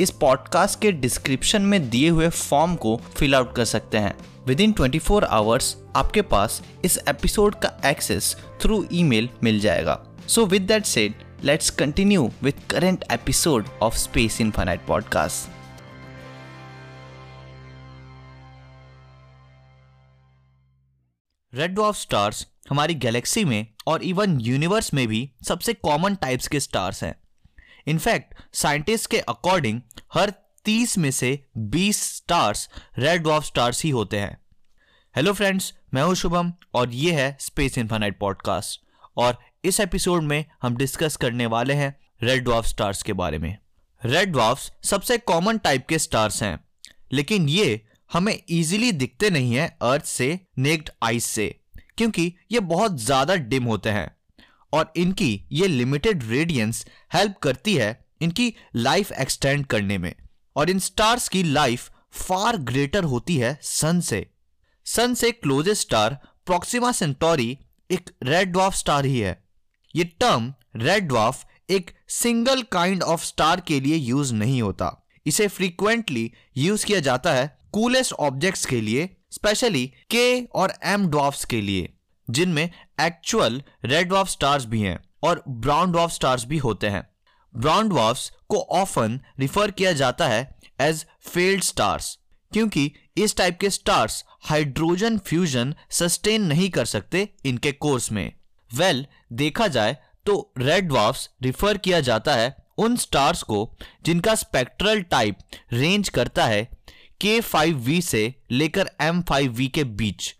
इस पॉडकास्ट के डिस्क्रिप्शन में दिए हुए फॉर्म को फिल आउट कर सकते हैं। Within twenty four hours आपके पास इस एपिसोड का एक्सेस थ्रू ईमेल मिल जाएगा। So with that said let's continue with current episode of space infinite podcast red dwarf stars हमारी गैलेक्सी में और इवन यूनिवर्स में भी सबसे कॉमन टाइप्स के स्टार्स हैं। इनफैक्ट साइंटिस्ट के अकॉर्डिंग हर 30 में से 20 स्टार्स रेड डॉफ स्टार्स ही होते हैं। हेलो फ्रेंड्स मैं हूँ शुभम और ये है स्पेस इन्फानाइट पॉडकास्ट और इस एपिसोड में हम डिस्कस करने वाले हैं रेड डॉफ स्टार्स के बारे में। रेड डॉफ्स सबसे कॉमन टाइप के स्टार्स हैं, लेकिन ये हमें इजीली दिखते नहीं है अर्थ से नेक्ड आइस से, क्योंकि ये बहुत ज़्यादा डिम होते हैं। और इनकी ये लिमिटेड रेडियंस हेल्प करती है इनकी लाइफ एक्सटेंड करने में। और इन स्टार्स की लाइफ फार ग्रेटर होती है सन से। सन से क्लोजेस्ट स्टार प्रोक्सिमा सेंटोरी एक रेड ड्वाफ स्टार ही है। ये टर्म रेड ड्वाफ एक सिंगल काइंड ऑफ़ स्टार के लिए यूज़ नहीं होता। इसे फ्रीक्वेंटली यूज़ किया जाता है कूलेस्ट ऑब्जेक्ट्स के लिए स्पेशली के और एम ड्वाफ्स के लिए। जिनमें एक्चुअल रेड ड्वाफ स्टार्स भी हैं और ब्राउन ड्वाफ स्टार्स भी होते हैं। ब्राउन ड्वाफ्स को ऑफन रिफर किया जाता है एज फेल्ड स्टार्स क्योंकि इस टाइप के स्टार्स हाइड्रोजन फ्यूजन सस्टेन नहीं कर सकते इनके कोर्स में। वेल well, देखा जाए तो रेड ड्वाफ्स रिफर किया जाता है उन स्टार्स को जिनका स्पेक्ट्रल टाइप रेंज करता है के फाइव वी से लेकर एम फाइव वी के बीच।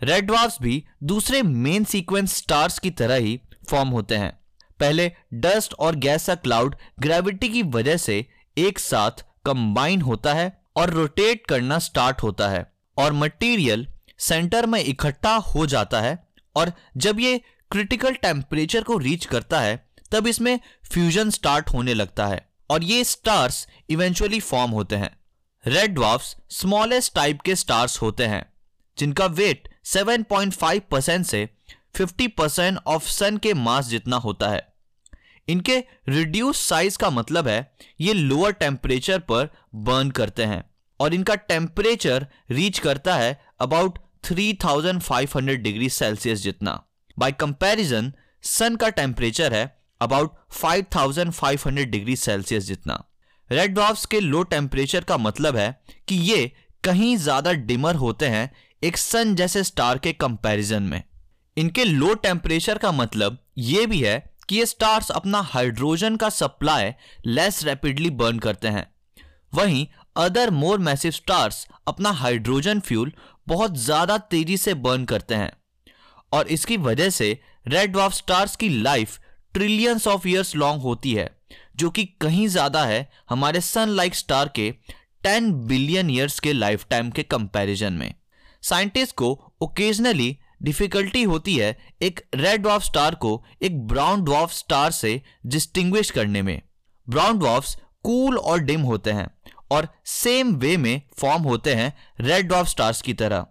रेड ड्वार्फ्स भी दूसरे मेन सीक्वेंस स्टार्स की तरह ही फॉर्म होते हैं। पहले डस्ट और गैस का क्लाउड ग्रेविटी की वजह से एक साथ कंबाइन होता है और रोटेट करना स्टार्ट होता है और मटेरियल सेंटर में इकट्ठा हो जाता है और जब ये क्रिटिकल टेम्परेचर को रीच करता है, तब इसमें फ्यूजन स्टार्ट होने लगता है और ये स्टार्स इवेंचुअली फॉर्म होते हैं। रेड ड्वाफ्स स्मॉलेस्ट टाइप के स्टार्स होते हैं, जिनका वेट 7.5 परसेंट से 50 परसेंट ऑफ़ सन के मास जितना होता है। इनके रिड्यूस साइज़ का मतलब है, ये लोअर टेम्परेचर पर बर्न करते हैं और इनका टेम्परेचर रीच करता है अबाउट 3500 डिग्री सेल्सियस जितना। बाय कंपैरिजन सन का टेम्परेचर है अबाउट 5500 डिग्री सेल्सियस जितना। रेड ड्वार्फ्स के लो टेम्परेचर का मतलब है कि ये कहीं ज़्यादा डिमर होते हैं एक सन जैसे स्टार के कंपैरिजन में। इनके लो टेम्परेचर का मतलब ये भी है कि ये स्टार्स अपना हाइड्रोजन का सप्लाई लेस रैपिडली बर्न करते हैं। वहीं अदर मोर मैसिव स्टार्स अपना हाइड्रोजन फ्यूल बहुत ज़्यादा तेज़ी से बर्न करते हैं। और इसकी वजह से रेड ड्वार्फ स्टार्स की life trillions of years long होती है, जो कि कहीं ज़्यादा है हमारे सन लाइक स्टार के 10 बिलियन ईयर्स के लाइफ टाइम के कंपैरिजन में। साइंटिस्ट को ओकेजनली डिफिकल्टी होती है एक रेड ड्वार्फ स्टार को एक ब्राउन ड्वार्फ स्टार से डिस्टिंग्विश करने में। ब्राउन ड्वार्फ्स कूल और डिम होते हैं और सेम वे में फॉर्म होते हैं रेड ड्वार्फ स्टार्स की तरह।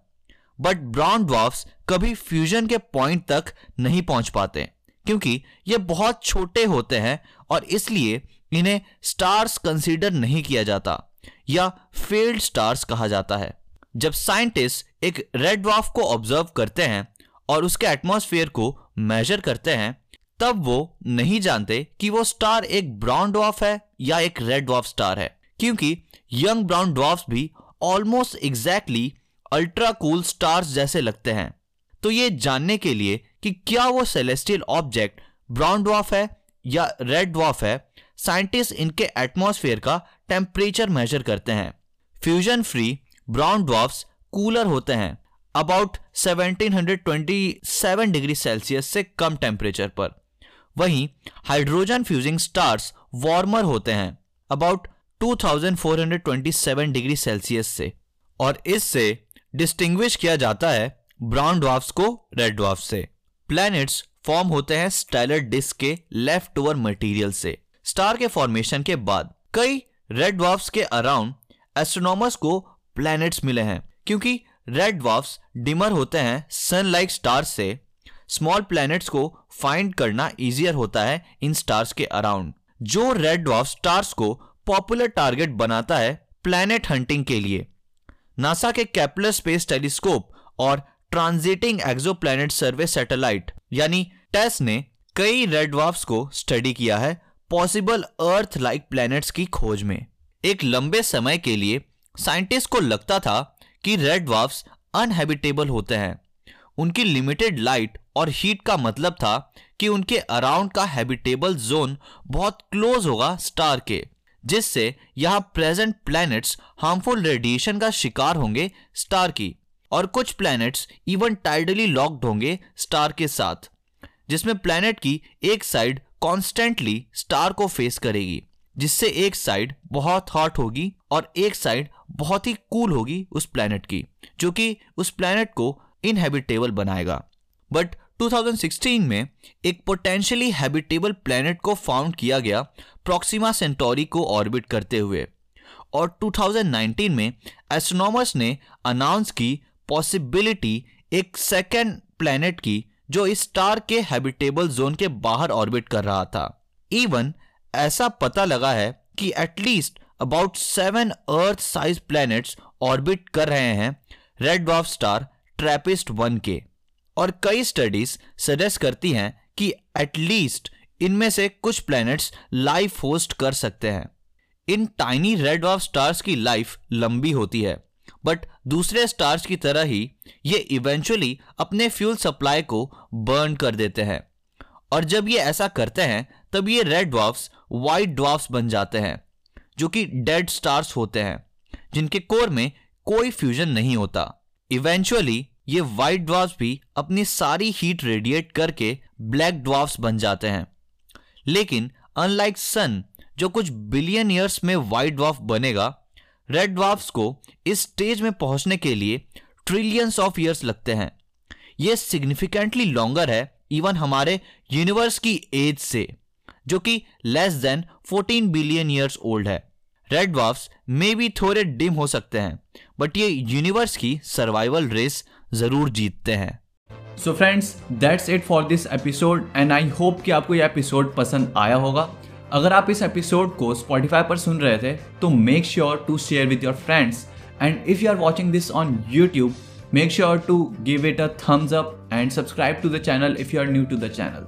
बट ब्राउन ड्वार्फ्स कभी फ्यूजन के पॉइंट तक नहीं पहुँच पाते, क्योंकि ये बहुत छोटे होते हैं और इसलिए इन्हें स्टार्स कंसीडर नहीं किया जाता या फेल्ड स्टार्स कहा जाता है। जब साइंटिस्ट एक रेड ड्वार्फ को ऑब्ज़र्व करते हैं और उसके एटमॉस्फेयर को मेजर करते हैं, तब वो नहीं जानते कि वो स्टार एक ब्राउन ड्वार्फ है या एक रेड ड्वार्फ स्टार है। क्योंकि यंग ब्राउन ड्वार्फ भी almost exactly ultra cool stars जैसे लगते हैं। तो ये जानने के लिए कि क्या वो सेलेस्टियल ऑब्जेक्ट ब्राउन ड्वार्फ है या रेड ड्वार्फ है साइंटिस्ट इनके एटमॉस्फेयर का टेम्परेचर मेजर करते हैं। Fusion free brown dwarfs cooler होते हैं अबाउट 1727 डिग्री सेल्सियस से कम टेम्परेचर पर। वहीं हाइड्रोजन फ्यूजिंग स्टार्स वार्मर होते हैं अबाउट 2427 डिग्री सेल्सियस से। और इससे डिस्टिंग्विश किया जाता है ब्राउन ड्वाफ्स को रेड ड्वाफ्स से। प्लैनेट्स फॉर्म होते हैं स्टाइलर डिस्क के लेफ़्ट ओवर मटेरियल से। स्टार के फॉर्मेशन के बाद कई रेड ड्वाफ्स के अराउंड एस्ट्रोनॉमर्स को प्लैनेट्स मिले हैं, क्योंकि रेड ड्वाफ्स डिमर होते हैं सन लाइक स्टार्स से। स्मॉल प्लैनेट्स को फाइंड करना इजियर होता है इन स्टार्स के अराउंड जो रेड ड्वाफ स्टार्स को पॉपुलर टारगेट बनाता है प्लैनेट हंटिंग के लिए। नासा के कैपलर स्पेस टेलीस्कोप और ट्रांजिटिंग एक्सोप्लैनेट सर्वे सैटेलाइट यानी टेस ने कई रेड ड्वाफ्स को स्टडी किया है पॉसिबल अर्थ लाइक प्लैनेट्स की खोज में। एक लंबे समय के लिए साइंटिस्ट को लगता था कि रेड ड्वाफ्स अनहेबिटेबल होते हैं। उनकी लिमिटेड लाइट और हीट का मतलब था कि उनके अराउंड का हैबिटेबल जोन बहुत क्लोज होगा स्टार के, जिससे यहाँ प्रेजेंट प्लैनेट्स हार्मफुल रेडिएशन का शिकार होंगे स्टार की और कुछ प्लैनेट्स इवन टाइडली लॉक्ड होंगे स्टार के साथ, जिसमें प्लैनेट की एक साइड कॉन्स्टेंटली स्टार को फेस करेगी, जिससे एक साइड बहुत हॉट होगी और एक साइड बहुत ही कूल होगी उस प्लैनेट की, जो कि उस प्लैनेट को इनहेबिटेबल बनाएगा। बट 2016 में एक पोटेंशियली हैबिटेबल प्लैनेट को फाउंड किया गया प्रॉक्सिमा सेंटोरी को ऑर्बिट करते हुए। और 2019 में एस्ट्रोनॉमर्स ने अनाउंस की पॉसिबिलिटी एक सेकेंड प्लैनेट की, जो इस स्टार के हैबिटेबल जोन के बाहर ऑर्बिट कर रहा था। इवन ऐसा पता लगा है कि at least about seven earth size planets orbit कर रहे हैं red dwarf star TRAPPIST one के और कई स्टडीज़ सजेस्ट करती हैं कि एटलीस्ट इनमें से कुछ प्लैनेट्स लाइफ होस्ट कर सकते हैं। इन टाइनी रेड डॉफ स्टार्स की लाइफ लंबी होती है बट दूसरे स्टार्स की तरह ही ये इवेंचुअली अपने फ्यूल सप्लाई को बर्न कर देते हैं। और जब ये ऐसा करते हैं, तब ये रेड ड्वाफ्स वाइट ड्वाफ्स बन जाते हैं। जो कि डेड स्टार्स होते हैं, जिनके कोर में कोई फ्यूजन नहीं होता। इवेंचुअली ये व्हाइट ड्वार्फ भी अपनी सारी हीट रेडिएट करके ब्लैक ड्वार्फ्स बन जाते हैं। लेकिन अनलाइक सन जो कुछ बिलियन ईयर्स में व्हाइट ड्वार्फ बनेगा रेड ड्वार्फ्स को इस स्टेज में पहुँचने के लिए ट्रिलियंस ऑफ़ ईयर्स लगते हैं। यह सिग्निफिकेंटली लॉन्गर है इवन हमारे यूनिवर्स की एज से, जो कि less than 14 billion years old है। रेड ड्वार्फ्स मे भी थोड़े डिम हो सकते हैं बट ये यूनिवर्स की सर्वाइवल रेस ज़रूर जीतते हैं। So friends that's it for this episode and I hope कि आपको ये एपिसोड पसंद आया होगा। अगर आप इस एपिसोड को स्पॉटिफाई पर सुन रहे थे तो make sure to share with your friends and if you are watching this on YouTube make sure to give it a thumbs up and subscribe to the channel if you are new to the channel